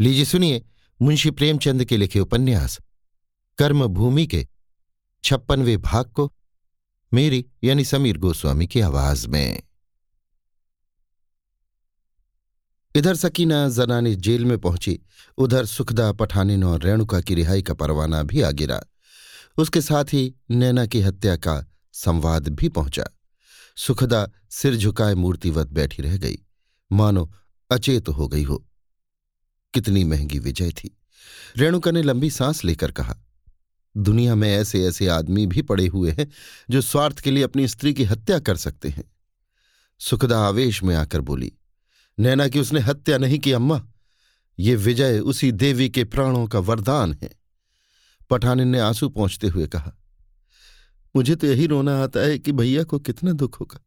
लीजिए सुनिए मुंशी प्रेमचंद के लिखे उपन्यास। कर्म भूमि के छप्पनवे भाग को मेरी यानी समीर गोस्वामी की आवाज़ में। इधर सकीना जनानी जेल में पहुँची, उधर सुखदा, पठानिन और रेणुका की रिहाई का परवाना भी आ गिरा उसके साथ ही नैना की हत्या का संवाद भी पहुँचा। सुखदा सिर झुकाए मूर्तिवत बैठी रह गई। मानो अचेत हो गई हो। कितनी महँगी विजय थी। रेणुका ने लंबी सांस लेकर कहा, दुनिया में ऐसे ऐसे आदमी भी पड़े हुए हैं जो स्वार्थ के लिए अपनी स्त्री की हत्या कर सकते हैं। सुखदा आवेश में आकर बोली, नैना की उसने हत्या नहीं की, अम्मा। ये विजय उसी देवी के प्राणों का वरदान है। पठानिन ने आँसू पहुँचते हुए कहा, मुझे तो यही रोना आता है कि भैया को कितना दुख होगा।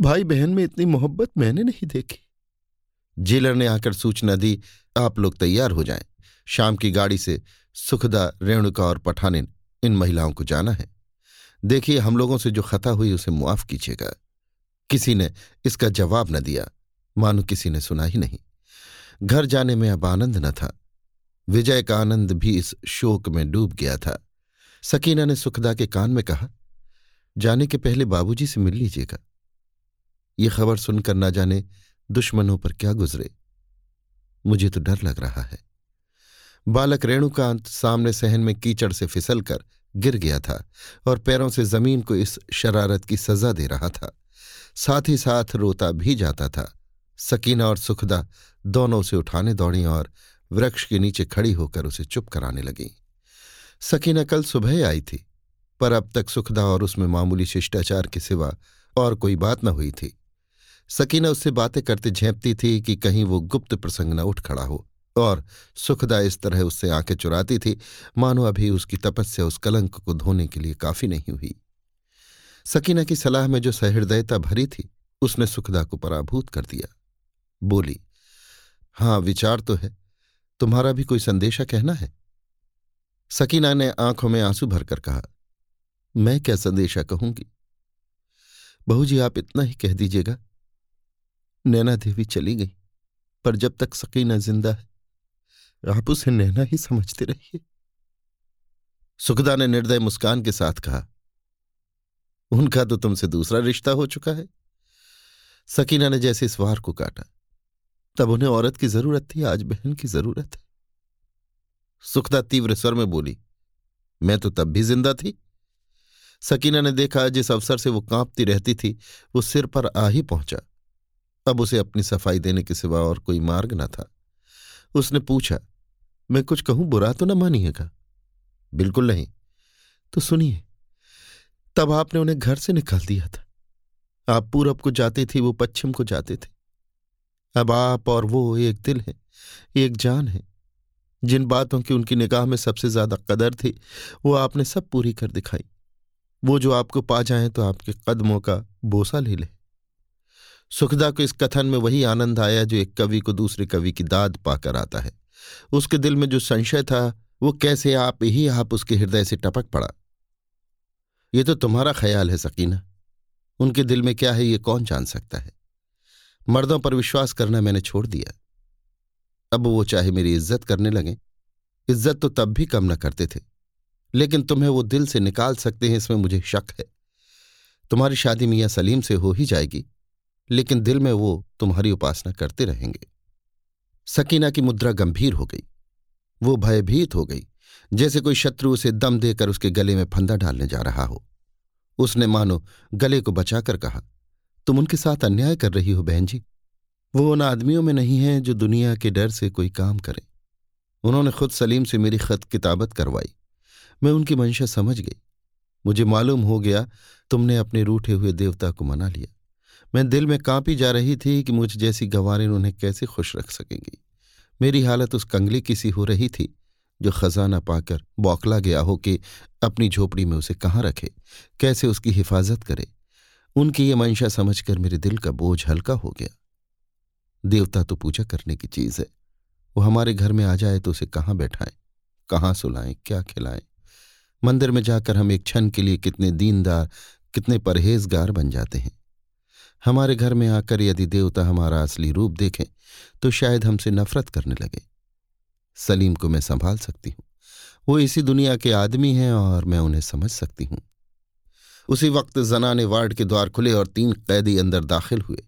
भाई बहन में इतनी मोहब्बत मैंने नहीं देखी। जेलर ने आकर सूचना दी, आप लोग तैयार हो जाएँ। शाम की गाड़ी से सुखदा, रेणुका और पठानिन इन महिलाओं को जाना है। देखिए, हम लोगों से जो खता हुई उसे मुआफ कीजिएगा। किसी ने इसका जवाब न दिया। मानो किसी ने सुना ही नहीं। घर जाने में अब आनंद न था। विजय का आनंद भी इस शोक में डूब गया था। सकीना ने सुखदा के कान में कहा, जाने के पहले बाबूजी से मिल लीजिएगा। ये खबर सुनकर ना जाने दुश्मनों पर क्या गुजरे? मुझे तो डर लग रहा है। बालक रेणुकांत सामने सहन में कीचड़ से फिसलकर गिर गया था और पैरों से ज़मीन को इस शरारत की सजा दे रहा था। साथ ही साथ रोता भी जाता था। सकीना और सुखदा दोनों उसे उठाने दौड़ी और वृक्ष के नीचे खड़ी होकर उसे चुप कराने लगी। सकीना कल सुबह आई थी, पर अब तक सुखदा और उसमें मामूली शिष्टाचार के सिवा और कोई बात न हुई थी। सकीना उससे बातें करते झेपती थी कि कहीं वो गुप्त प्रसंग न उठ खड़ा हो, और सुखदा इस तरह उससे आँखें चुराती थी। मानो अभी उसकी तपस्या उस कलंक को धोने के लिए काफ़ी नहीं हुई। सकीना की सलाह में जो सहृदयता भरी थी, उसने सुखदा को पराभूत कर दिया। बोली, हाँ, विचार तो है। तुम्हारा भी कोई संदेशा कहना है? सकीना ने आँखों में आँसू भरकर कहा, मैं क्या संदेशा कहूँगी? बहू जी, आप इतना ही कह दीजिएगा। नैना देवी चली गई, पर जब तक सकीना ज़िंदा है, आप उसे नैना ही समझते रहिए। सुखदा ने निर्दय मुस्कान के साथ कहा, उनका तो तुमसे दूसरा रिश्ता हो चुका है। सकीना ने जैसे इस वार को काटा, तब उन्हें औरत की ज़रूरत थी, आज बहन की ज़रूरत है। सुखदा तीव्र स्वर में बोली, मैं तो तब भी ज़िंदा थी। सकीना ने देखा, जिस अवसर से वो कांपती रहती थी, वो सिर पर आ ही पहुँचा। अब उसे अपनी सफ़ाई देने के सिवा और कोई मार्ग न था। उसने पूछा, मैं कुछ कहूँ, बुरा तो न मानिएगा? बिल्कुल नहीं। तो सुनिए, तब आपने उन्हें घर से निकाल दिया था। आप पूरब को जाते थे, वो पश्चिम को जाते थे। अब आप और वो एक दिल है, एक जान है। जिन बातों की उनकी निगाह में सबसे ज़्यादा कदर थी, वो आपने सब पूरी कर दिखाई। वो जो आपको पा जाए तो आपके कदमों का बोसा ले ले। सुखदा को इस कथन में वही आनंद आया जो एक कवि को दूसरे कवि की दाद पाकर आता है। उसके दिल में जो संशय था, वो कैसे आप ही, आप उसके हृदय से टपक पड़ा। ये तो तुम्हारा ख्याल है, सकीना। उनके दिल में क्या है, ये कौन जान सकता है? मर्दों पर विश्वास करना मैंने छोड़ दिया। अब वो चाहे मेरी इज़्ज़त करने लगे। इज़्ज़त तो तब भी कम न करते थे। लेकिन तुम्हें वो दिल से निकाल सकते हैं, इसमें मुझे शक है। तुम्हारी शादी मियाँ सलीम से हो ही जाएगी। लेकिन दिल में वो तुम्हारी उपासना करते रहेंगे। सकीना की मुद्रा गंभीर हो गई। वो भयभीत हो गई, जैसे कोई शत्रु उसे दम देकर उसके गले में फंदा डालने जा रहा हो। उसने मानो गले को बचाकर कहा, तुम उनके साथ अन्याय कर रही हो बहन जी। वो उन आदमियों में नहीं है जो दुनिया के डर से कोई काम करें। उन्होंने खुद सलीम से मेरी खत किताबत करवाई। मैं उनकी मंशा समझ गई। मुझे मालूम हो गया तुमने अपने रूठे हुए देवता को मना लिया। मैं दिल में कांपी जा रही थी कि मुझ जैसी गंवारें उन्हें कैसे खुश रख सकेंगी। मेरी हालत उस कंगली की सी हो रही थी, जो खजाना पाकर बौखला गया हो कि अपनी झोपड़ी में उसे कहाँ रखे, कैसे उसकी हिफाजत करे। उनकी ये मंशा समझकर मेरे दिल का बोझ हल्का हो गया। देवता तो पूजा करने की चीज़ है। वो हमारे घर में आ जाए तो उसे कहाँ बैठाएँ, कहाँ सुलाएँ, क्या खिलाएँ। मंदिर में जाकर हम एक क्षण के लिए कितने दीनदार, कितने परहेजगार बन जाते हैं। हमारे घर में आकर यदि देवता हमारा असली रूप देखें तो शायद हमसे नफरत करने लगे। सलीम को मैं संभाल सकती हूँ। वो इसी दुनिया के आदमी हैं और मैं उन्हें समझ सकती हूँ। उसी वक्त जनाने वार्ड के द्वार खुले और तीन कैदी अंदर दाखिल हुए।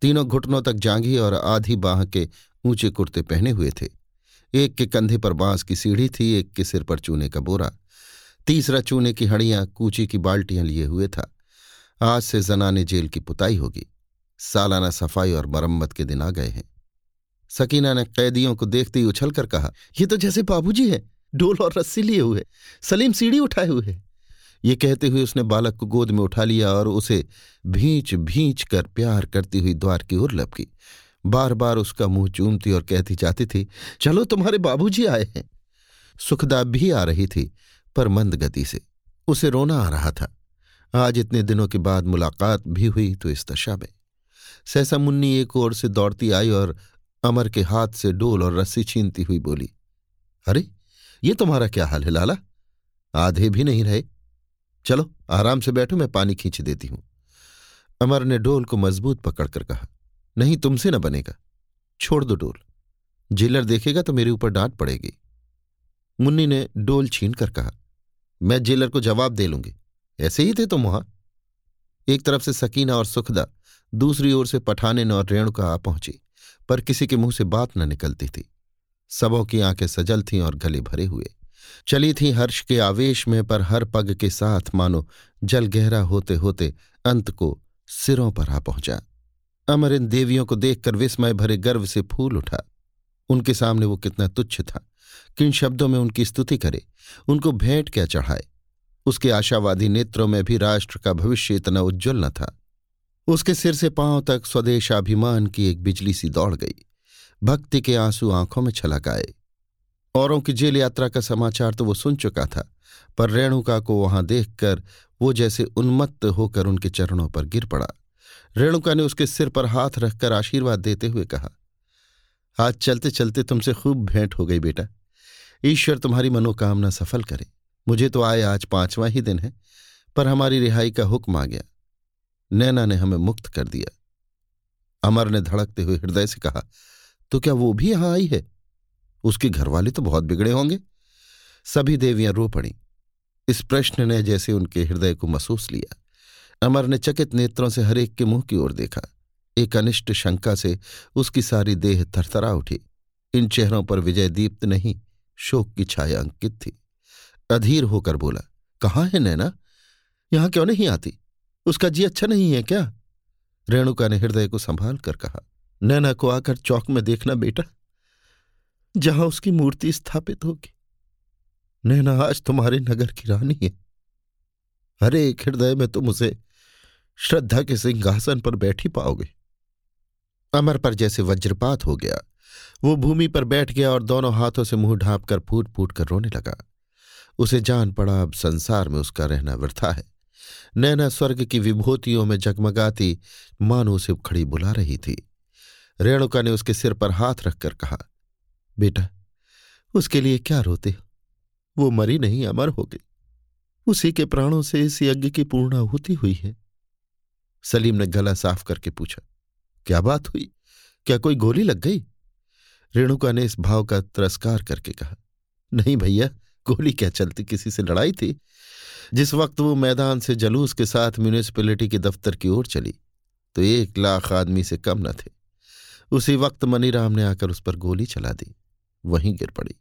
तीनों घुटनों तक जांघी और आधी बाह के ऊँचे कुर्ते पहने हुए थे। एक के कंधे पर बाँस की सीढ़ी थी, एक के सिर पर चूने का बोरा। तीसरा चूने की हड़ियाँ, कूची की बाल्टियाँ लिए हुए था। आज से जनाने जेल की पुताई होगी। सालाना सफ़ाई और मरम्मत के दिन आ गए हैं। सकीना ने कैदियों को देखते ही उछलकर कहा, ये तो जैसे बाबूजी है। डोल और रस्सी लिए हुए, सलीम सीढ़ी उठाए हुए ये कहते हुए उसने बालक को गोद में उठा लिया और उसे भींच भींच कर प्यार करती हुई द्वार की ओर लपकी। बार बार उसका मुँह चूमती और कहती जाती थी, चलो तुम्हारे बाबूजी आए हैं। सुखदा भी आ रही थी, पर मंद गति से। उसे रोना आ रहा था। आज इतने दिनों के बाद मुलाकात भी हुई तो इस दशा में। सहसा मुन्नी एक ओर से दौड़ती आई और अमर के हाथ से डोल और रस्सी छीनती हुई बोली, अरे, ये तुम्हारा क्या हाल है लाला? आधे भी नहीं रहे। चलो, आराम से बैठो, मैं पानी खींच देती हूँ। अमर ने डोल को मज़बूत पकड़कर कहा, नहीं, तुमसे न बनेगा। छोड़ दो डोल। जेलर देखेगा तो मेरे ऊपर डांट पड़ेगी। मुन्नी ने डोल छीन कर कहा, मैं जेलर को जवाब दे लूँगी। ऐसे ही थे तुम वहाँ। एक तरफ़ से सकीना और सुखदा, दूसरी ओर से पठाने और रेणुका आ पहुँची, पर किसी के मुँह से बात न निकलती थी। सबों की आँखें सजल थीं और गले भरे हुए। चली थी हर्ष के आवेश में, पर हर पग के साथ, मानो जल गहरा होते होते अंत को सिरों पर आ पहुँचा। अमर इन देवियों को देखकर विस्मय भरे गर्व से फूल उठा। उनके सामने वो कितना तुच्छ था। किन शब्दों में उनकी स्तुति करे? उनको भेंट क्या चढ़ाए? उसके आशावादी नेत्रों में भी राष्ट्र का भविष्य इतना उज्ज्वल न था। उसके सिर से पाँव तक स्वदेशाभिमान की एक बिजली सी दौड़ गई। भक्ति के आँसू आँखों में छलक आए। औरों की जेल यात्रा का समाचार तो वो सुन चुका था, पर रेणुका को वहाँ देखकर वो जैसे उन्मत्त होकर उनके चरणों पर गिर पड़ा। रेणुका ने उसके सिर पर हाथ रखकर आशीर्वाद देते हुए कहा, आज चलते चलते तुमसे खूब भेंट हो गई बेटा। ईश्वर तुम्हारी मनोकामना सफल करे। मुझे तो आए आज पांचवा ही दिन है, पर हमारी रिहाई का हुक्म आ गया। नैना ने हमें मुक्त कर दिया। अमर ने धड़कते हुए हृदय से कहा तो क्या वो भी यहाँ आई है? उसके घरवाले तो बहुत बिगड़े होंगे। सभी देवियाँ रो पड़ी। इस प्रश्न ने जैसे उनके हृदय को महसूस लिया। अमर ने चकित नेत्रों से हरेक के मुँह की ओर देखा। एक अनिष्ट शंका से उसकी सारी देह थरथरा उठी। इन चेहरों पर विजय दीप्त नहीं, शोक की छाया अंकित थी। अधीर होकर बोला, कहाँ है नैना? यहाँ क्यों नहीं आती? उसका जी अच्छा नहीं है क्या? रेणुका ने हृदय को संभाल कर कहा, नैना को आकर चौक में देखना बेटा, जहाँ उसकी मूर्ति स्थापित होगी। नैना, आज तुम्हारे नगर की रानी है। अरे एक हृदय में तुम उसे श्रद्धा के सिंहासन पर बैठी पाओगे। अमर पर जैसे वज्रपात हो गया, वो भूमि पर बैठ गया और दोनों हाथों से मुँह ढांप कर फूट फूट कर रोने लगा। उसे जान पड़ा अब संसार में उसका रहना वृथा है। नैना स्वर्ग की विभूतियों में जगमगाती मानो उसे खड़ी बुला रही थी। रेणुका ने उसके सिर पर हाथ रखकर कहा, बेटा, उसके लिए क्या रोते हो? वो मरी नहीं, अमर हो गई। उसी के प्राणों से इस यज्ञ की पूर्णाहुति हुई है। सलीम ने गला साफ़ करके पूछा, क्या बात हुई? क्या कोई गोली लग गई? रेणुका ने इस भाव का तिरस्कार करके कहा, नहीं भैया गोली क्या चलती? किसी से लड़ाई थी? जिस वक्त वो मैदान से जलूस के साथ म्यूनिसपैलिटी के दफ्तर की ओर चली तो एक लाख आदमी से कम न थे। उसी वक्त मनीराम ने आकर उस पर गोली चला दी। वहीं गिर पड़ी।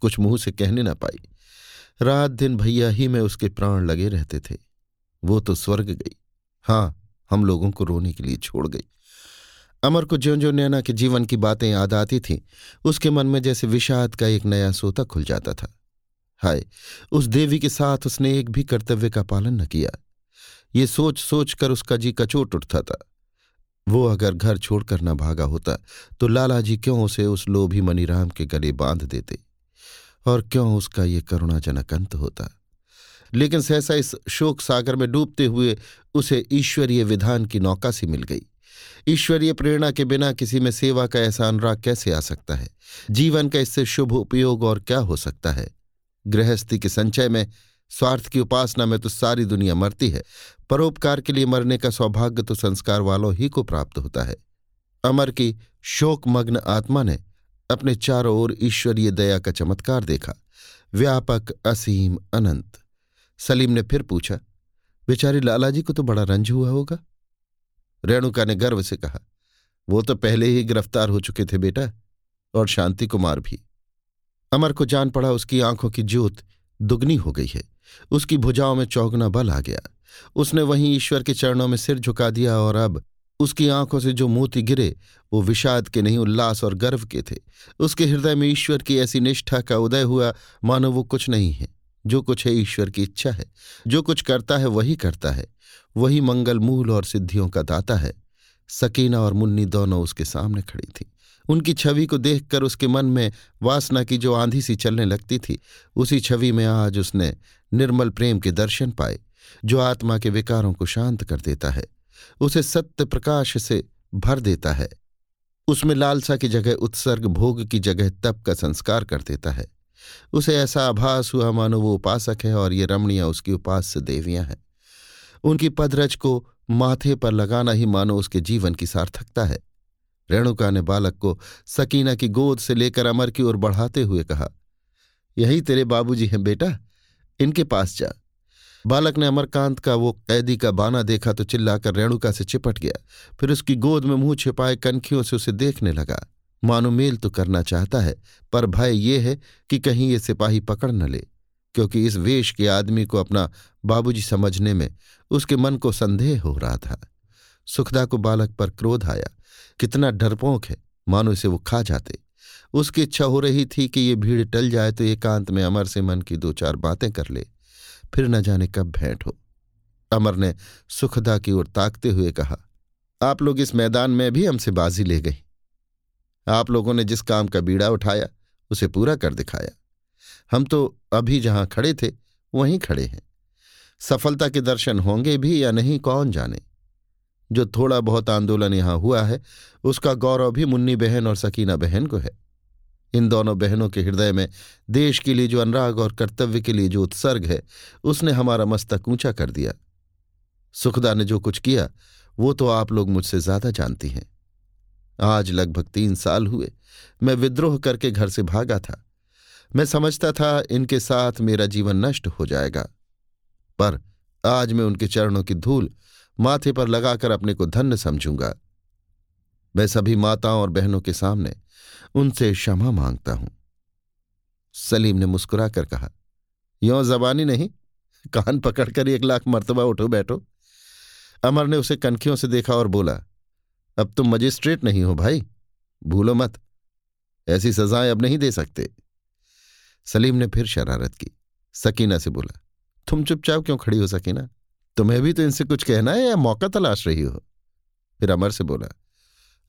कुछ मुँह से कहने न पाई। रात दिन भैया ही में उसके प्राण लगे रहते थे। वो तो स्वर्ग गई। हाँ हम लोगों को रोने के लिए छोड़ गई। अमर को ज्यो ज्यो नैना के जीवन की बातें याद आती थीं, उसके मन में जैसे विषाद का एक नया सोता खुल जाता था। हाय उस देवी के साथ उसने एक भी कर्तव्य का पालन न किया। ये सोच सोच कर उसका जी कचोट उठता था। वो अगर घर छोड़कर न भागा होता तो लाला जी क्यों उसे उस लोभी मनीराम के गले बाँध देते? और क्यों उसका ये करुणाजनक अंत होता? लेकिन सहसा इस शोक सागर में डूबते हुए उसे ईश्वरीय विधान की नौका सी मिल गई। ईश्वरीय प्रेरणा के बिना किसी में सेवा का ऐसा अनुराग कैसे आ सकता है? जीवन का इससे शुभ उपयोग और क्या हो सकता है? गृहस्थी के संचय में, स्वार्थ की उपासना में तो सारी दुनिया मरती है। परोपकार के लिए मरने का सौभाग्य तो संस्कार वालों ही को प्राप्त होता है। अमर की शोकमग्न आत्मा ने अपने चारों ओर ईश्वरीय दया का चमत्कार देखा। व्यापक, असीम, अनंत। सलीम ने फिर पूछा, बेचारी लालाजी को तो बड़ा रंज हुआ होगा? रेणुका ने गर्व से कहा, वो तो पहले ही गिरफ़्तार हो चुके थे बेटा, और शांति कुमार भी। अमर को जान पड़ा उसकी आँखों की ज्योत दुगनी हो गई है। उसकी भुजाओं में चौगना बल आ गया। उसने वहीं ईश्वर के चरणों में सिर झुका दिया और अब उसकी आँखों से जो मोती गिरे, वो विषाद के नहीं, उल्लास और गर्व के थे। उसके हृदय में ईश्वर की ऐसी निष्ठा का उदय हुआ, मानो वो कुछ नहीं है। जो कुछ है ईश्वर की इच्छा है। जो कुछ करता है, वही करता है। वही मंगल मूल और सिद्धियों का दाता है। सकीना और मुन्नी दोनों उसके सामने खड़ी थी। उनकी छवि को देखकर उसके मन में वासना की जो आंधी सी चलने लगती थी, उसी छवि में आज उसने निर्मल प्रेम के दर्शन पाए, जो आत्मा के विकारों को शांत कर देता है, उसे सत्य प्रकाश से भर देता है, उसमें लालसा की जगह उत्सर्ग, भोग की जगह तप का संस्कार कर देता है। उसे ऐसा आभास हुआ मानो वो उपासक है और ये रमणियाँ उसकी उपास्य देवियाँ हैं। उनकी पदरज को माथे पर लगाना ही मानो उसके जीवन की सार्थकता है। रेणुका ने बालक को सकीना की गोद से लेकर अमर की ओर बढ़ाते हुए कहा, यही तेरे बाबूजी हैं बेटा? इनके पास जा। बालक ने अमरकांत का वो कैदी का बाना देखा तो चिल्लाकर रेणुका से चिपट गया। फिर उसकी गोद में मुँह छिपाए कनखियों से उसे देखने लगा। मानो मेल तो करना चाहता है, पर भय ये है कि कहीं ये सिपाही पकड़ न ले। क्योंकि इस वेश के आदमी को अपना बाबूजी समझने में उसके मन को संदेह हो रहा था। सुखदा को बालक पर क्रोध आया। कितना डरपोंक है, मानो इसे वो खा जाते। उसकी इच्छा हो रही थी कि ये भीड़ टल जाए तो एकांत में अमर से मन की दो चार बातें कर ले। फिर न जाने कब भेंट हो। अमर ने सुखदा की ओर ताकते हुए कहा, आप लोग इस मैदान में भी हमसे बाजी ले गई। आप लोगों ने जिस काम का बीड़ा उठाया, उसे पूरा कर दिखाया। हम तो अभी जहाँ खड़े थे, वहीं खड़े हैं। सफलता के दर्शन होंगे भी या नहीं, कौन जाने? जो थोड़ा बहुत आंदोलन यहाँ हुआ है, उसका गौरव भी मुन्नी बहन और सकीना बहन को है। इन दोनों बहनों के हृदय में देश के लिए जो अनुराग और कर्तव्य के लिए जो उत्सर्ग है, उसने हमारा मस्तक ऊँचा कर दिया। सुखदा ने जो कुछ किया, वो तो आप लोग मुझसे ज़्यादा जानती हैं। आज लगभग तीन साल हुए, मैं विद्रोह करके घर से भागा था। मैं समझता था इनके साथ मेरा जीवन नष्ट हो जाएगा। पर आज मैं उनके चरणों की धूल माथे पर लगाकर अपने को धन्य समझूँगा। मैं सभी माताओं और बहनों के सामने उनसे क्षमा माँगता हूँ। सलीम ने मुस्कुराकर कहा, यो जबानी नहीं, कान पकड़कर एक लाख मर्तबा उठो बैठो। अमर ने उसे कनखियों से देखा और बोला, अब तुम मजिस्ट्रेट नहीं हो भाई, भूलो मत। ऐसी सजाएँ अब नहीं दे सकते। सलीम ने फिर शरारत की। सकीना से बोला, तुम चुपचाप क्यों खड़ी हो सकीना? तुम्हें भी तो इनसे कुछ कहना है या मौका तलाश रही हो? फिर अमर से बोला,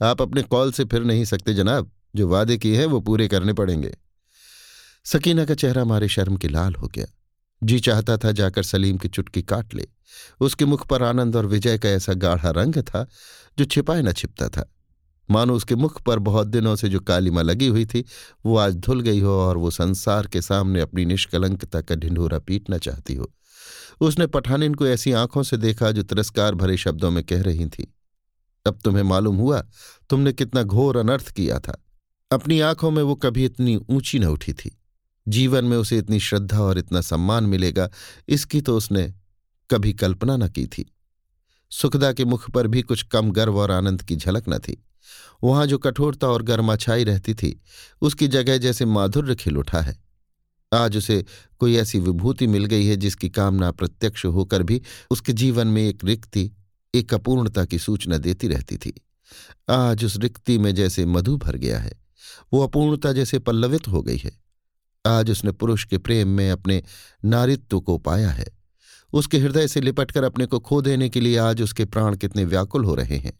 आप अपने कॉल से फिर नहीं सकते जनाब। जो वादे किए हैं वो पूरे करने पड़ेंगे। सकीना का चेहरा मारे शर्म के लाल हो गया। जी चाहता था जाकर सलीम की चुटकी काट ले। उसके मुख पर आनंद और विजय का ऐसा गाढ़ा रंग था, जो छिपाए न छिपता था। मानो उसके मुख पर बहुत दिनों से जो कालिमा लगी हुई थी, वो आज धुल गई हो और वो संसार के सामने अपनी निष्कलंकता का ढिंढोरा पीटना चाहती हो। उसने पठानिन को ऐसी आँखों से देखा जो तिरस्कार भरे शब्दों में कह रही थी, अब तुम्हें मालूम हुआ, तुमने कितना घोर अनर्थ किया था। अपनी आँखों में वो कभी इतनी ऊँची न उठी थी। जीवन में उसे इतनी श्रद्धा और इतना सम्मान मिलेगा, इसकी तो उसने कभी कल्पना न की थी। सुखदा के मुख पर भी कुछ कम गर्व और आनंद की झलक न थी। वहाँ जो कठोरता और गर्मा छाई रहती थी, उसकी जगह जैसे माधुर्य खिल उठा है। आज उसे कोई ऐसी विभूति मिल गई है जिसकी कामना प्रत्यक्ष होकर भी उसके जीवन में एक रिक्ति, एक अपूर्णता की सूचना देती रहती थी। आज उस रिक्ति में जैसे मधु भर गया है, वो अपूर्णता जैसे पल्लवित हो गई है। आज उसने पुरुष के प्रेम में अपने नारित्व को पाया है। उसके हृदय से लिपटकर अपने को खो देने के लिए आज उसके प्राण कितने व्याकुल हो रहे हैं।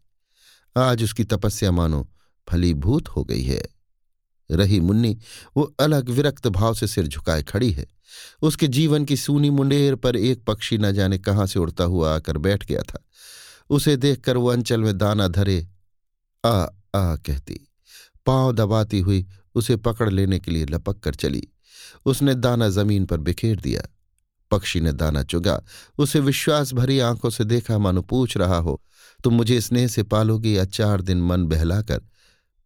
आज उसकी तपस्या मानो, फलीभूत हो गई है। रही मुन्नी, वो अलग विरक्त भाव से सिर झुकाए खड़ी है। उसके जीवन की सूनी मुंडेर पर एक पक्षी न जाने कहाँ से उड़ता हुआ आकर बैठ गया था। उसे देखकर वो अंचल में दाना धरे, आ आ, कहती। पाँव दबाती हुई उसे पकड़ लेने के लिए लपक कर चली। उसने दाना ज़मीन पर बिखेर दिया। पक्षी ने दाना चुगा। उसे विश्वास भरी आँखों से देखा मानो पूछ रहा हो तुम मुझे स्नेह से पालोगी या चार दिन मन बहलाकर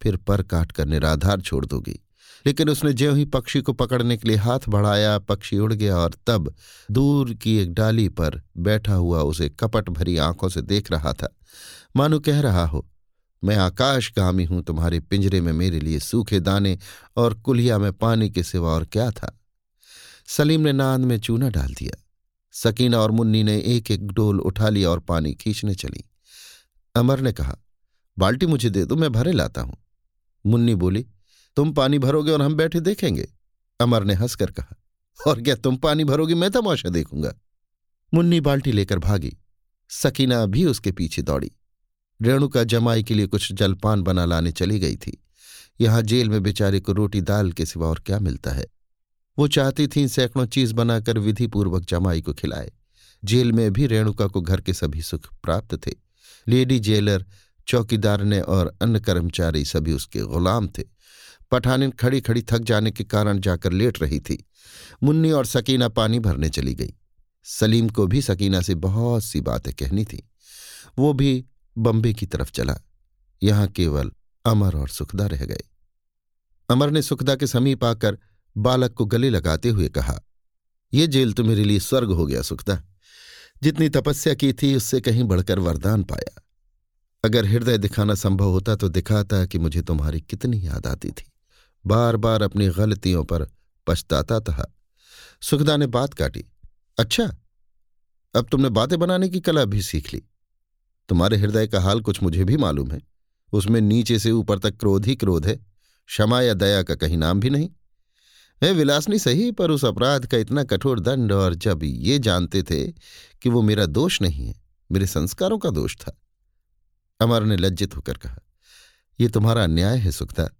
फिर पर काट कर निराधार छोड़ दोगी। लेकिन उसने ज्यों ही पक्षी को पकड़ने के लिए हाथ बढ़ाया, पक्षी उड़ गया और तब दूर की एक डाली पर बैठा हुआ उसे कपट भरी आँखों से देख रहा था। मानो कह रहा हो, मैं आकाशगामी हूँ, तुम्हारे पिंजरे में मेरे लिए सूखे दाने और कुलिया में पानी के सिवा और क्या था? सलीम ने नांद में चूना डाल दिया। सकीना और मुन्नी ने एक एक डोल उठा लिया और पानी खींचने चली। अमर ने कहा, बाल्टी मुझे दे दो, मैं भरे लाता हूँ। मुन्नी बोली, तुम पानी भरोगे और हम बैठे देखेंगे। अमर ने हंसकर कहा, और क्या तुम पानी भरोगे, मैं तमाशा देखूँगा। मुन्नी बाल्टी लेकर भागी। सकीना भी उसके पीछे दौड़ी। रेणुका जमाई के लिए कुछ जलपान बना लाने चली गई थी। यहाँ जेल में बेचारे को रोटी दाल के सिवा और क्या मिलता है? वो चाहती थी सैकड़ों चीज़ बनाकर विधिपूर्वक जमाई को खिलाए। जेल में भी रेणुका को घर के सभी सुख प्राप्त थे। लेडी जेलर चौकीदार ने और अन्य कर्मचारी सभी उसके गुलाम थे। पठानिन खड़ी खड़ी थक जाने के कारण जाकर लेट रही थी। मुन्नी और सकीना पानी भरने चली गई। सलीम को भी सकीना से बहुत सी बातें कहनी थी। वो भी बम्बे की तरफ़ चला। यहाँ केवल अमर और सुखदा रह गए। अमर ने सुखदा के समीप आकर बालक को गले लगाते हुए कहा यह जेल तो मेरे लिए स्वर्ग हो गया, सुखदा। जितनी तपस्या की थी, उससे कहीं बढ़कर वरदान पाया। अगर हृदय दिखाना संभव होता तो दिखाता कि मुझे तुम्हारी कितनी याद आती थी। बार बार अपनी गलतियों पर पछताता था। सुखदा ने बात काटी। अच्छा अब तुमने बातें बनाने की कला भी सीख ली। तुम्हारे हृदय का हाल कुछ मुझे भी मालूम है। उसमें नीचे से ऊपर तक क्रोध ही क्रोध है। क्षमा या दया का कहीं नाम भी नहीं। है, विलासनी सही, पर उस अपराध का इतना कठोर दंड और जब ये जानते थे कि वो मेरा दोष नहीं है, मेरे संस्कारों का दोष था। अमर ने लज्जित होकर कहा यह तुम्हारा अन्याय है, सुखदा।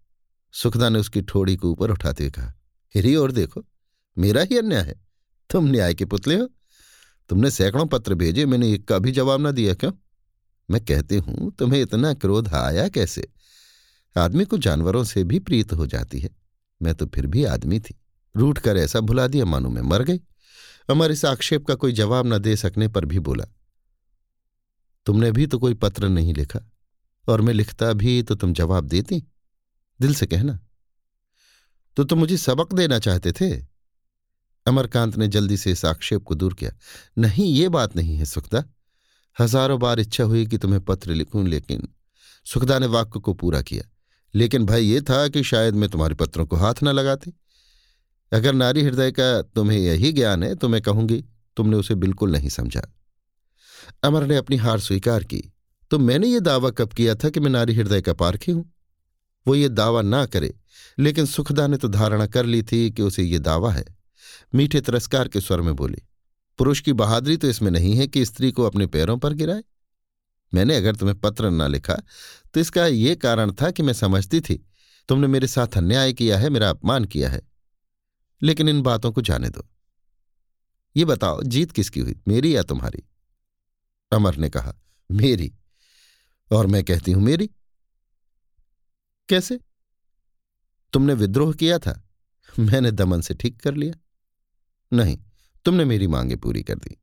सुखदा ने उसकी ठोड़ी को ऊपर उठाते हुए कहा हिरी और देखो, मेरा ही अन्याय है। तुम न्याय के पुतले हो। तुमने सैकड़ों पत्र भेजे, मैंने एक का भी जवाब ना दिया क्यों? मैं कहती हूँ, तुम्हें इतना क्रोध आया कैसे? आदमी को जानवरों से भी प्रीत हो जाती है। मैं तो फिर भी आदमी थी। रूठ कर ऐसा भुला दिया, मानो मैं मर गई। अमर इस आक्षेप का कोई जवाब न दे सकने पर भी बोला, तुमने भी तो कोई पत्र नहीं लिखा, और मैं लिखता भी तो तुम जवाब देती। दिल से कहना। तो तुम मुझे सबक देना चाहते थे? अमरकांत ने जल्दी से इस आक्षेप को दूर किया। नहीं, ये बात नहीं है, सुखदा। हज़ारों बार इच्छा हुई कि तुम्हें पत्र लिखूं, लेकिन सुखदा ने वाक्य को पूरा किया। लेकिन भाई ये था कि शायद मैं तुम्हारे पत्रों को हाथ न लगाती। अगर नारी हृदय का तुम्हें यही ज्ञान है तो मैं कहूँगी, तुमने उसे बिल्कुल नहीं समझा। अमर ने अपनी हार स्वीकार की। तो मैंने ये दावा कब किया था कि मैं नारी हृदय का पारखी हूँ? वो ये दावा ना करे, लेकिन सुखदा ने तो धारणा कर ली थी कि उसे ये दावा है। मीठे तिरस्कार के स्वर में बोली, पुरुष की बहादुरी तो इसमें नहीं है कि स्त्री को अपने पैरों पर गिराए। मैंने अगर तुम्हें पत्र न लिखा तो इसका ये कारण था कि मैं समझती थी, तुमने मेरे साथ अन्याय किया है, मेरा अपमान किया है। लेकिन इन बातों को जाने दो। ये बताओ, जीत किसकी हुई, मेरी या तुम्हारी? अमर ने कहा, मेरी। और मैं कहती हूँ, मेरी। कैसे? तुमने विद्रोह किया था, मैंने दमन से ठीक कर लिया। नहीं, तुमने मेरी मांगे पूरी कर दी।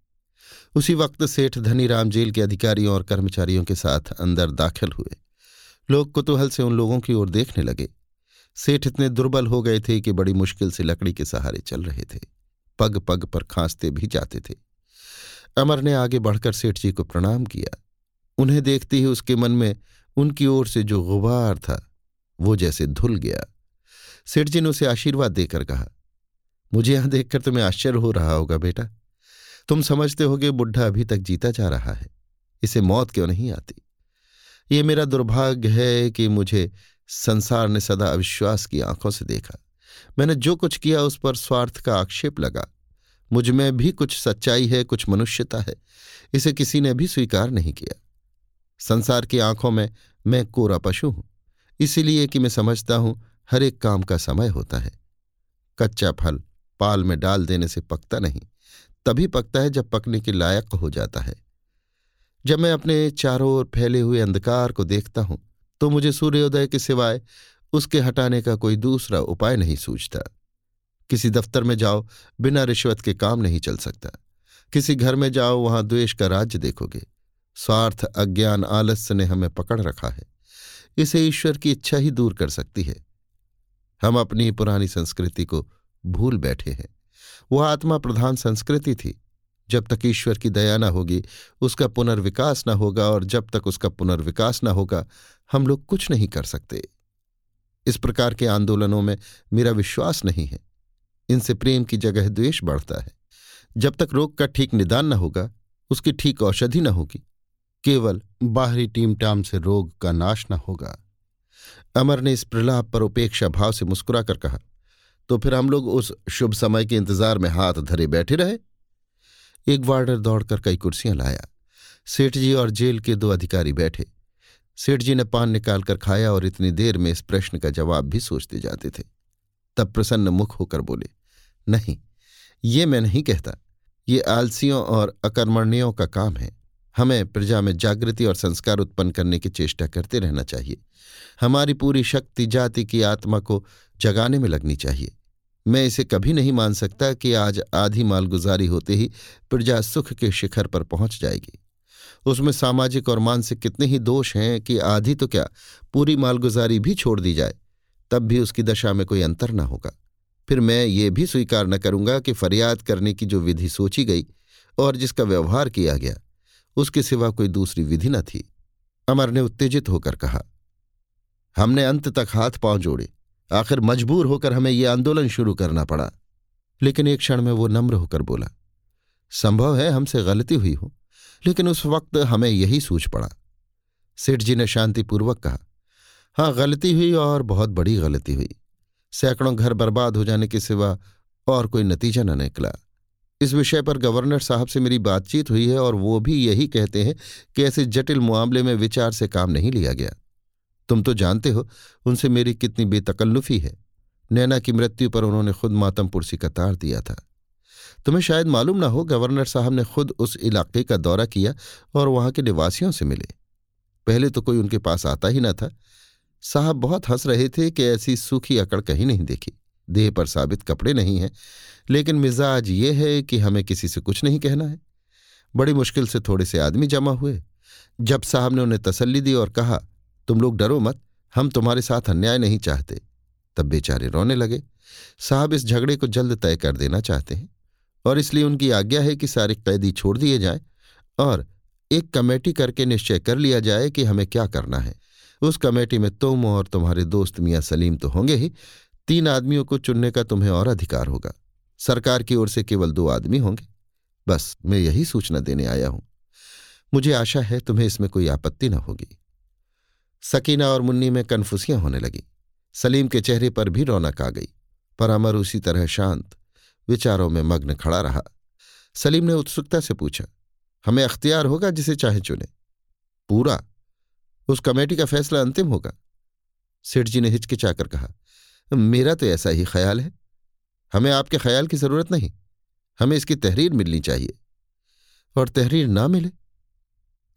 उसी वक्त सेठ धनीराम जेल के अधिकारियों और कर्मचारियों के साथ अंदर दाखिल हुए। लोग कुतूहल से उन लोगों की ओर देखने लगे। सेठ इतने दुर्बल हो गए थे कि बड़ी मुश्किल से लकड़ी के सहारे चल रहे थे। पग पग पर खांसते भी जाते थे। अमर ने आगे बढ़कर सेठ जी को प्रणाम किया। उन्हें देखते ही उसके मन में उनकी ओर से जो गुबार था, वो जैसे धुल गया। सेठ जी ने उसे आशीर्वाद देकर कहा, मुझे यहाँ देखकर तुम्हें आश्चर्य हो रहा होगा बेटा। तुम समझते हो कि बुढ़ा अभी तक जीता जा रहा है। इसे मौत क्यों नहीं आती? ये मेरा दुर्भाग्य है कि मुझे संसार ने सदा अविश्वास की आँखों से देखा। मैंने जो कुछ किया, उस पर स्वार्थ का आक्षेप लगा। मुझमें भी कुछ सच्चाई है, कुछ मनुष्यता है। इसे किसी ने भी स्वीकार नहीं किया। संसार की आँखों में मैं कोरा पशु हूँ। इसीलिए कि मैं समझता हूँ, हर एक काम का समय होता है। कच्चा फल पाल में डाल देने से पकता नहीं। तभी पकता है जब पकने के लायक हो जाता है। जब मैं अपने चारों ओर फैले हुए अंधकार को देखता हूँ तो मुझे सूर्योदय के सिवाय उसके हटाने का कोई दूसरा उपाय नहीं सूझता। किसी दफ्तर में जाओ, बिना रिश्वत के काम नहीं चल सकता। किसी घर में जाओ, वहाँ द्वेष का राज्य देखोगे। स्वार्थ, अज्ञान, आलस्य ने हमें पकड़ रखा है। इसे ईश्वर की इच्छा ही दूर कर सकती है। हम अपनी पुरानी संस्कृति को भूल बैठे हैं। वह आत्मा प्रधान संस्कृति थी। जब तक ईश्वर की दया न होगी, उसका पुनर्विकास न होगा और जब तक उसका पुनर्विकास न होगा, हम लोग कुछ नहीं कर सकते। इस प्रकार के आंदोलनों में मेरा विश्वास नहीं है। इनसे प्रेम की जगह द्वेष बढ़ता है। जब तक रोग का ठीक निदान न होगा, उसकी ठीक औषधि न होगी, केवल बाहरी टीमटाम से रोग का नाश न होगा। अमर ने इस प्रलाप पर उपेक्षा भाव से मुस्कुराकर कहा तो फिर हम लोग उस शुभ समय के इंतज़ार में हाथ धरे बैठे रहे। एक वार्डर दौड़कर कई कुर्सियाँ लाया। सेठ जी और जेल के दो अधिकारी बैठे। सेठ जी ने पान निकालकर खाया और इतनी देर में इस प्रश्न का जवाब भी सोचते जाते थे। तब प्रसन्न मुख होकर बोले, नहीं, ये मैं नहीं कहता। ये आलसियों और अकर्मण्यों का काम है। हमें प्रजा में जागृति और संस्कार उत्पन्न करने की चेष्टा करते रहना चाहिए। हमारी पूरी शक्ति जाति की आत्मा को जगाने में लगनी चाहिए। मैं इसे कभी नहीं मान सकता कि आज आधी मालगुजारी होते ही प्रजा सुख के शिखर पर पहुँच जाएगी। उसमें सामाजिक और मानसिक कितने ही दोष हैं कि आधी तो क्या पूरी मालगुजारी भी छोड़ दी जाए, तब भी उसकी दशा में कोई अंतर न होगा। फिर मैं ये भी स्वीकार न करूँगा कि फरियाद करने की जो विधि सोची गई और जिसका व्यवहार किया गया, उसके सिवा कोई दूसरी विधि न थी। अमर ने उत्तेजित होकर कहा, हमने अंत तक हाथ पाँव जोड़े आखिर मजबूर होकर हमें यह आंदोलन शुरू करना पड़ा। लेकिन एक क्षण में वो नम्र होकर बोला, संभव है हमसे गलती हुई हो, लेकिन उस वक्त हमें यही सूझ पड़ा। सेठ जी ने शांतिपूर्वक कहा हाँ गलती हुई और बहुत बड़ी गलती हुई। सैकड़ों घर बर्बाद हो जाने के सिवा और कोई नतीजा न निकला। इस विषय पर गवर्नर साहब से मेरी बातचीत हुई है और वो भी यही कहते हैं कि ऐसे जटिल मामले में विचार से काम नहीं लिया गया। तुम तो जानते हो, उनसे मेरी कितनी बेतकल्लुफी है। नैना की मृत्यु पर उन्होंने खुद मातम पुरसी का तार दिया था। तुम्हें शायद मालूम ना हो, गवर्नर साहब ने खुद उस इलाके का दौरा किया और वहाँ के निवासियों से मिले। पहले तो कोई उनके पास आता ही ना था। साहब बहुत हंस रहे थे कि ऐसी सूखी अकड़ कहीं नहीं देखी। देह पर साबित कपड़े नहीं हैं, लेकिन मिजाज ये है कि हमें किसी से कुछ नहीं कहना है। बड़ी मुश्किल से थोड़े से आदमी जमा हुए। जब साहब ने उन्हें तसल्ली दी और कहा तुम लोग डरो मत, हम तुम्हारे साथ अन्याय नहीं चाहते। तब बेचारे रोने लगे। साहब इस झगड़े को जल्द तय कर देना चाहते हैं, और इसलिए उनकी आज्ञा है कि सारे कैदी छोड़ दिए जाएँ, और एक कमेटी करके निश्चय कर लिया जाए कि हमें क्या करना है। उस कमेटी में तुम और तुम्हारे दोस्त मियाँ सलीम तो होंगे ही, तीन आदमियों को चुनने का तुम्हें और अधिकार होगा। सरकार की ओर से केवल दो आदमी होंगे। बस, मैं यही सूचना देने आया हूँ। मुझे आशा है तुम्हें इसमें कोई आपत्ति न होगी। सकीना और मुन्नी में कन्फुसियाँ होने लगी। सलीम के चेहरे पर भी रौनक आ गई, पर अमर उसी तरह शांत, विचारों में मग्न खड़ा रहा। सलीम ने उत्सुकता से पूछा, हमें अख्तियार होगा जिसे चाहे चुने? पूरा। उस कमेटी का फैसला अंतिम होगा सेठ जी ने हिचकिचाकर कहा। मेरा तो ऐसा ही ख्याल है। हमें आपके ख्याल की ज़रूरत नहीं। हमें इसकी तहरीर मिलनी चाहिए। और तहरीर ना मिले?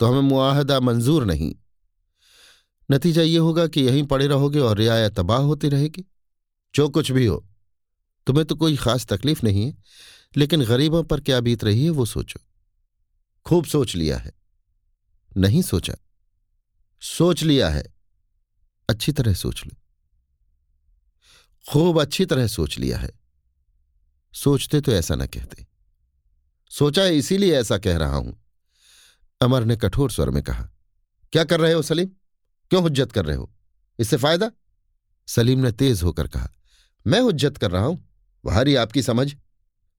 तो हमें मुआहदा मंजूर नहीं। नतीजा ये होगा कि यहीं पड़े रहोगे और रियाया तबाह होती रहेगी। जो कुछ भी हो, तुम्हें तो कोई खास तकलीफ़ नहीं है, लेकिन गरीबों पर क्या बीत रही है वो सोचो। खूब सोच लिया है। नहीं सोचा। सोच लिया है। अच्छी तरह सोच लो। खूब अच्छी तरह सोच लिया है। सोचते तो ऐसा न कहते। सोचा है इसीलिए ऐसा कह रहा हूँ। अमर ने कठोर स्वर में कहा, क्या कर रहे हो, सलीम? क्यों हुज्जत कर रहे हो? इससे फ़ायदा? सलीम ने तेज होकर कहा, मैं हुज्जत कर रहा हूँ। भारी आपकी समझ।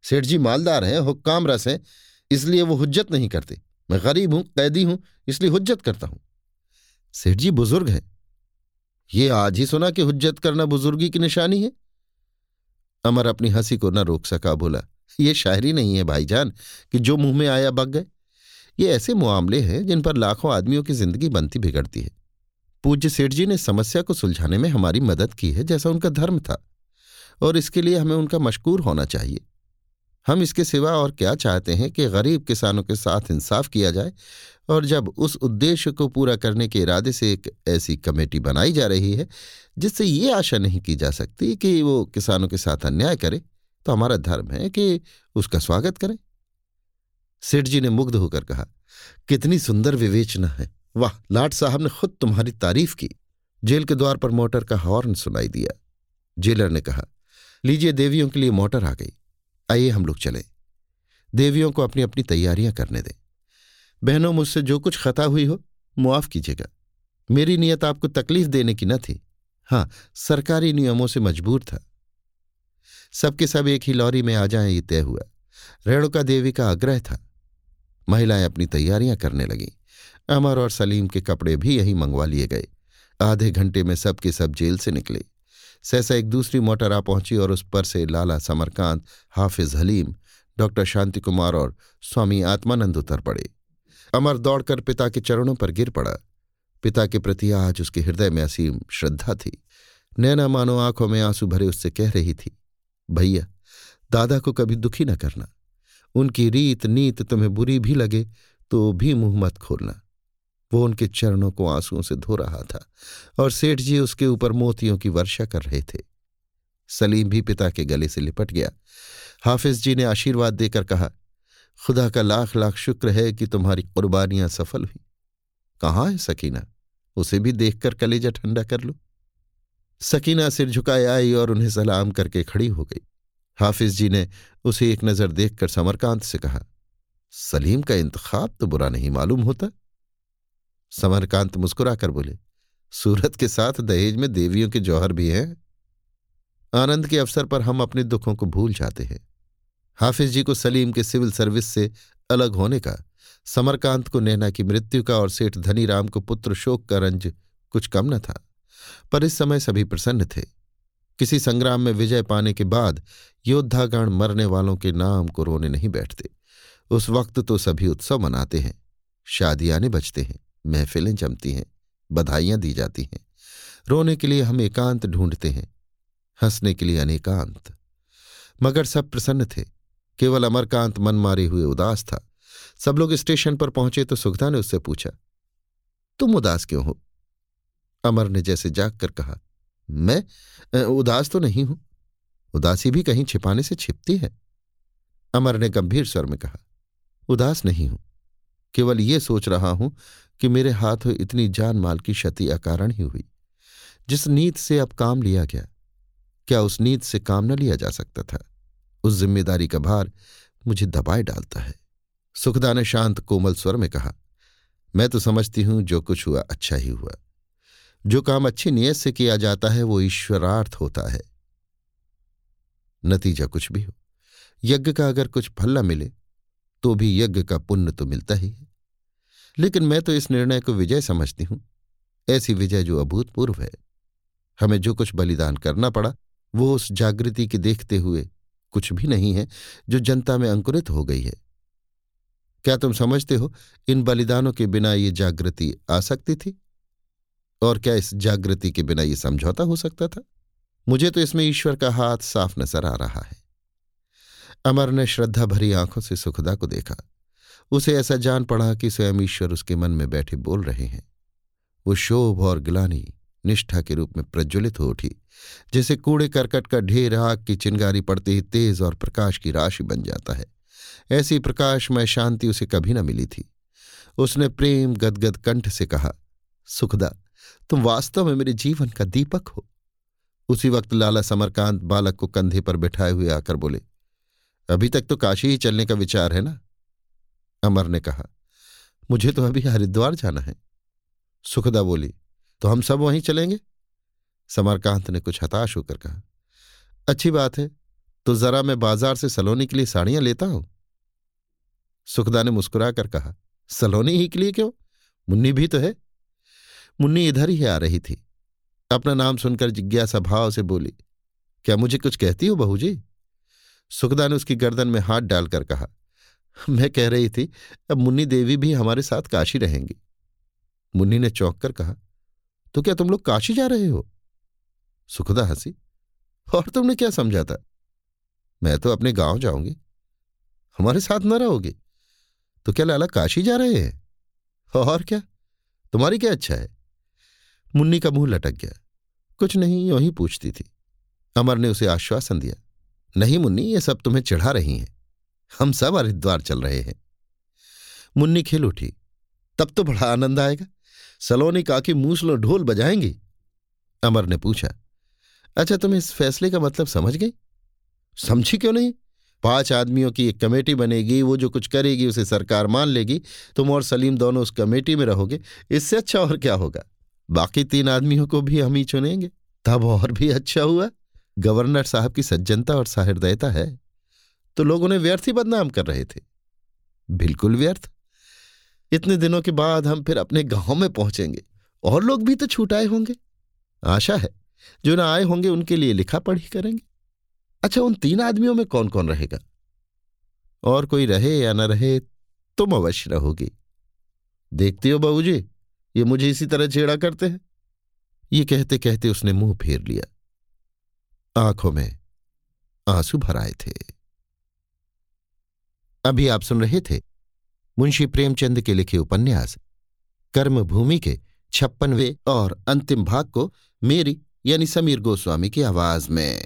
सेठ जी मालदार हैं, हुक्काम रस हैं, इसलिए वो हुज्जत नहीं करते। मैं गरीब हूँ, कैदी हूँ, इसलिए हुज्जत करता हूँ। सेठ जी बुज़ुर्ग हैं। ये आज ही सुना कि हुज्जत करना बुजुर्गी की निशानी है? अमर अपनी हँसी को न रोक सका, बोला, ये शायरी नहीं है भाईजान, कि जो मुँह में आया बग गए। ये ऐसे मामले हैं जिन पर लाखों आदमियों की ज़िंदगी बनती बिगड़ती है। पूज्य सेठ जी ने समस्या को सुलझाने में हमारी मदद की है, जैसा उनका धर्म था, और इसके लिए हमें उनका मशकूर होना चाहिए। हम इसके सिवा और क्या चाहते हैं कि गरीब किसानों के साथ इंसाफ किया जाए और जब उस उद्देश्य को पूरा करने के इरादे से एक ऐसी कमेटी बनाई जा रही है, जिससे ये आशा नहीं की जा सकती कि वो किसानों के साथ अन्याय करे तो हमारा धर्म है कि उसका स्वागत करें। सेठ जी ने मुग्ध होकर कहा, कितनी सुंदर विवेचना है। वाह, लाट साहब ने खुद तुम्हारी तारीफ़ की। जेल के द्वार पर मोटर का हॉर्न सुनाई दिया। जेलर ने कहा, लीजिए देवियों के लिए मोटर आ गई। आइए हम लोग चले। देवियों को अपनी अपनी तैयारियाँ करने दें। बहनों, मुझसे जो कुछ खता हुई हो, मुआफ कीजिएगा। मेरी नीयत आपको तकलीफ़ देने की न थी। हाँ सरकारी नियमों से मजबूर था। सबके सब एक ही लॉरी में आ जाएँ, ये तय हुआ। रेणुका देवी का आग्रह था। महिलाएँ अपनी तैयारियाँ करने लगीं। अमर और सलीम के कपड़े भी यहीं मंगवा लिए गए। आधे घंटे में सबके सब जेल से निकले। सहसा एक दूसरी मोटर आ पहुँची और उस पर से लाला समरकांत, हाफिज हलीम, डॉक्टर शांति कुमार और स्वामी आत्मानंद उतर पड़े। अमर दौड़कर पिता के चरणों पर गिर पड़ा। पिता के प्रति आज उसके हृदय में असीम श्रद्धा थी। नैना मानो आँखों में आँसू भरे उससे कह रही थी, भैया, दादा को कभी दुखी न करना। उनकी रीत नीत तुम्हें बुरी भी लगे तो भी मुँह मत खोलना। वो उनके चरणों को आंसुओं से धो रहा था और सेठ जी उसके ऊपर मोतियों की वर्षा कर रहे थे। सलीम भी पिता के गले से लिपट गया। हाफिज जी ने आशीर्वाद देकर कहा, खुदा का लाख लाख शुक्र है कि तुम्हारी कुर्बानियाँ सफल हुई। कहाँ है सकीना? उसे भी देखकर कलेजा ठंडा कर लो। सकीना सिर झुकाए आई और उन्हें सलाम करके खड़ी हो गई। हाफिज जी ने उसे एक नज़र देखकर समरकांत से कहा सलीम का इंतखाब तो बुरा नहीं मालूम होता। समरकांत मुस्कुराकर बोले, सूरत के साथ दहेज में देवियों के जौहर भी हैं। आनंद के अवसर पर हम अपने दुखों को भूल जाते हैं। हाफिज जी को सलीम के सिविल सर्विस से अलग होने का, समरकांत को नैना की मृत्यु का और सेठ धनीराम को पुत्र शोक का रंज कुछ कम न था, पर इस समय सभी प्रसन्न थे। किसी संग्राम में विजय पाने के बाद योद्धागण मरने वालों के नाम को रोने नहीं बैठते। उस वक्त तो सभी उत्सव मनाते हैं। शादियाने बजते हैं, महफिलें जमती हैं, बधाइयाँ दी जाती हैं। रोने के लिए हम एकांत ढूंढते हैं, हंसने के लिए अनेकांत। मगर सब प्रसन्न थे, केवल अमरकांत मन मारे हुए उदास था। सब लोग स्टेशन पर पहुँचे तो सुखदा ने उससे पूछा, तुम उदास क्यों हो? अमर ने जैसे जाग कर कहा, मैं उदास तो नहीं हूँ। उदासी भी कहीं छिपाने से छिपती है? अमर ने गंभीर स्वर में कहा उदास नहीं हूँ। केवल ये सोच रहा हूँ कि मेरे हाथों इतनी जान माल की क्षति अकारण ही हुई। जिस नीत से अब काम लिया गया, क्या उस नीत से काम न लिया जा सकता था? उस ज़िम्मेदारी का भार मुझे दबाए डालता है। सुखदा ने शांत कोमल स्वर में कहा, मैं तो समझती हूँ जो कुछ हुआ अच्छा ही हुआ। जो काम अच्छी नीयत से किया जाता है, वो ईश्वरार्थ होता है। नतीजा कुछ भी हो। यज्ञ का अगर कुछ फल न मिले तो भी यज्ञ का पुण्य तो मिलता ही है। लेकिन मैं तो इस निर्णय को विजय समझती हूँ। ऐसी विजय जो अभूतपूर्व है। हमें जो कुछ बलिदान करना पड़ा, वो उस जागृति के देखते हुए कुछ भी नहीं है, जो जनता में अंकुरित हो गई है। क्या तुम समझते हो, इन बलिदानों के बिना ये जागृति आ सकती थी? और क्या इस जागृति के बिना ये समझौता हो सकता था? मुझे तो इसमें ईश्वर का हाथ साफ़ नज़र आ रहा है। अमर ने श्रद्धा भरी आँखों से सुखदा को देखा। उसे ऐसा जान पड़ा कि स्वयं ईश्वर उसके मन में बैठे बोल रहे हैं। वो शोभ और ग्लानी, निष्ठा के रूप में प्रज्वलित हो उठी, जैसे कूड़े करकट का ढेर आग की चिंगारी पड़ते ही तेज और प्रकाश की राशि बन जाता है। ऐसी प्रकाशमय शांति उसे कभी न मिली थी। उसने प्रेम गदगद कंठ से कहा, सुखदा, तुम वास्तव में मेरे जीवन का दीपक हो। उसी वक्त लाला समरकांत बालक को कंधे पर बिठाए हुए आकर बोले अभी तक तो काशी ही चलने का विचार है ना? अमर ने कहा, मुझे तो अभी हरिद्वार जाना है। सुखदा बोली तो हम सब वहीं चलेंगे? समरकांत ने कुछ हताश होकर कहा, अच्छी बात है तो जरा मैं बाज़ार से सलोनी के लिए साड़ियाँ लेता हूँ। सुखदा ने मुस्कुरा कर कहा, सलोनी ही के लिए क्यों? मुन्नी भी तो है। मुन्नी इधर ही आ रही थी। अपना नाम सुनकर जिज्ञासा भाव से बोली, क्या मुझे कुछ कहती हो बहू जी? सुखदा ने उसकी गर्दन में हाथ डालकर कहा, मैं कह रही थी, अब मुन्नी देवी भी हमारे साथ काशी रहेंगी। मुन्नी ने चौंक कर कहा तो क्या तुम लोग काशी जा रहे हो? सुखदा हँसी, और तुमने क्या समझा था? मैं तो अपने गाँव जाऊँगी। हमारे साथ न रहोगे। तो क्या लाला काशी जा रहे हैं? और क्या? तुम्हारी क्या अच्छा है? मुन्नी का मुँह लटक गया। कुछ नहीं, यू ही पूछती थी। अमर ने उसे आश्वासन दिया। नहीं मुन्नी, ये सब तुम्हें चढ़ा रही हैं। हम सब हरिद्वार चल रहे हैं। मुन्नी खिल उठी। तब तो बड़ा आनंद आएगा। सलोनी काकी मूसलो ढोल बजाएँगी? अमर ने पूछा। अच्छा तुम इस फैसले का मतलब समझ गई? समझी क्यों नहीं? पाँच आदमियों की एक कमेटी बनेगी, वो जो कुछ करेगी उसे सरकार मान लेगी। तुम और सलीम दोनों उस कमेटी में रहोगे। इससे अच्छा और क्या होगा? बाकी तीन आदमियों को भी हम ही चुनेंगे। तब और भी अच्छा हुआ। गवर्नर साहब की सज्जनता और सहृदयता है तो लोग उन्हें व्यर्थ ही बदनाम कर रहे थे। बिल्कुल व्यर्थ। इतने दिनों के बाद हम फिर अपने गाँव में पहुँचेंगे, और लोग भी तो छूट आए होंगे। आशा है, जो ना आए होंगे उनके लिए लिखा पढ़ी करेंगे। अच्छा उन तीन आदमियों में कौन कौन रहेगा? और कोई रहे या न रहे, तुम अवश्य रहोगी। देखती हो बहू जी ये मुझे इसी तरह छेड़ा करते हैं। ये कहते कहते उसने मुँह फेर लिया। आँखों में आँसू भर आए थे। अभी आप सुन रहे थे मुंशी प्रेमचंद के लिखे उपन्यास, कर्मभूमि के छप्पनवे और अंतिम भाग को मेरी यानी समीर गोस्वामी की आवाज़ में।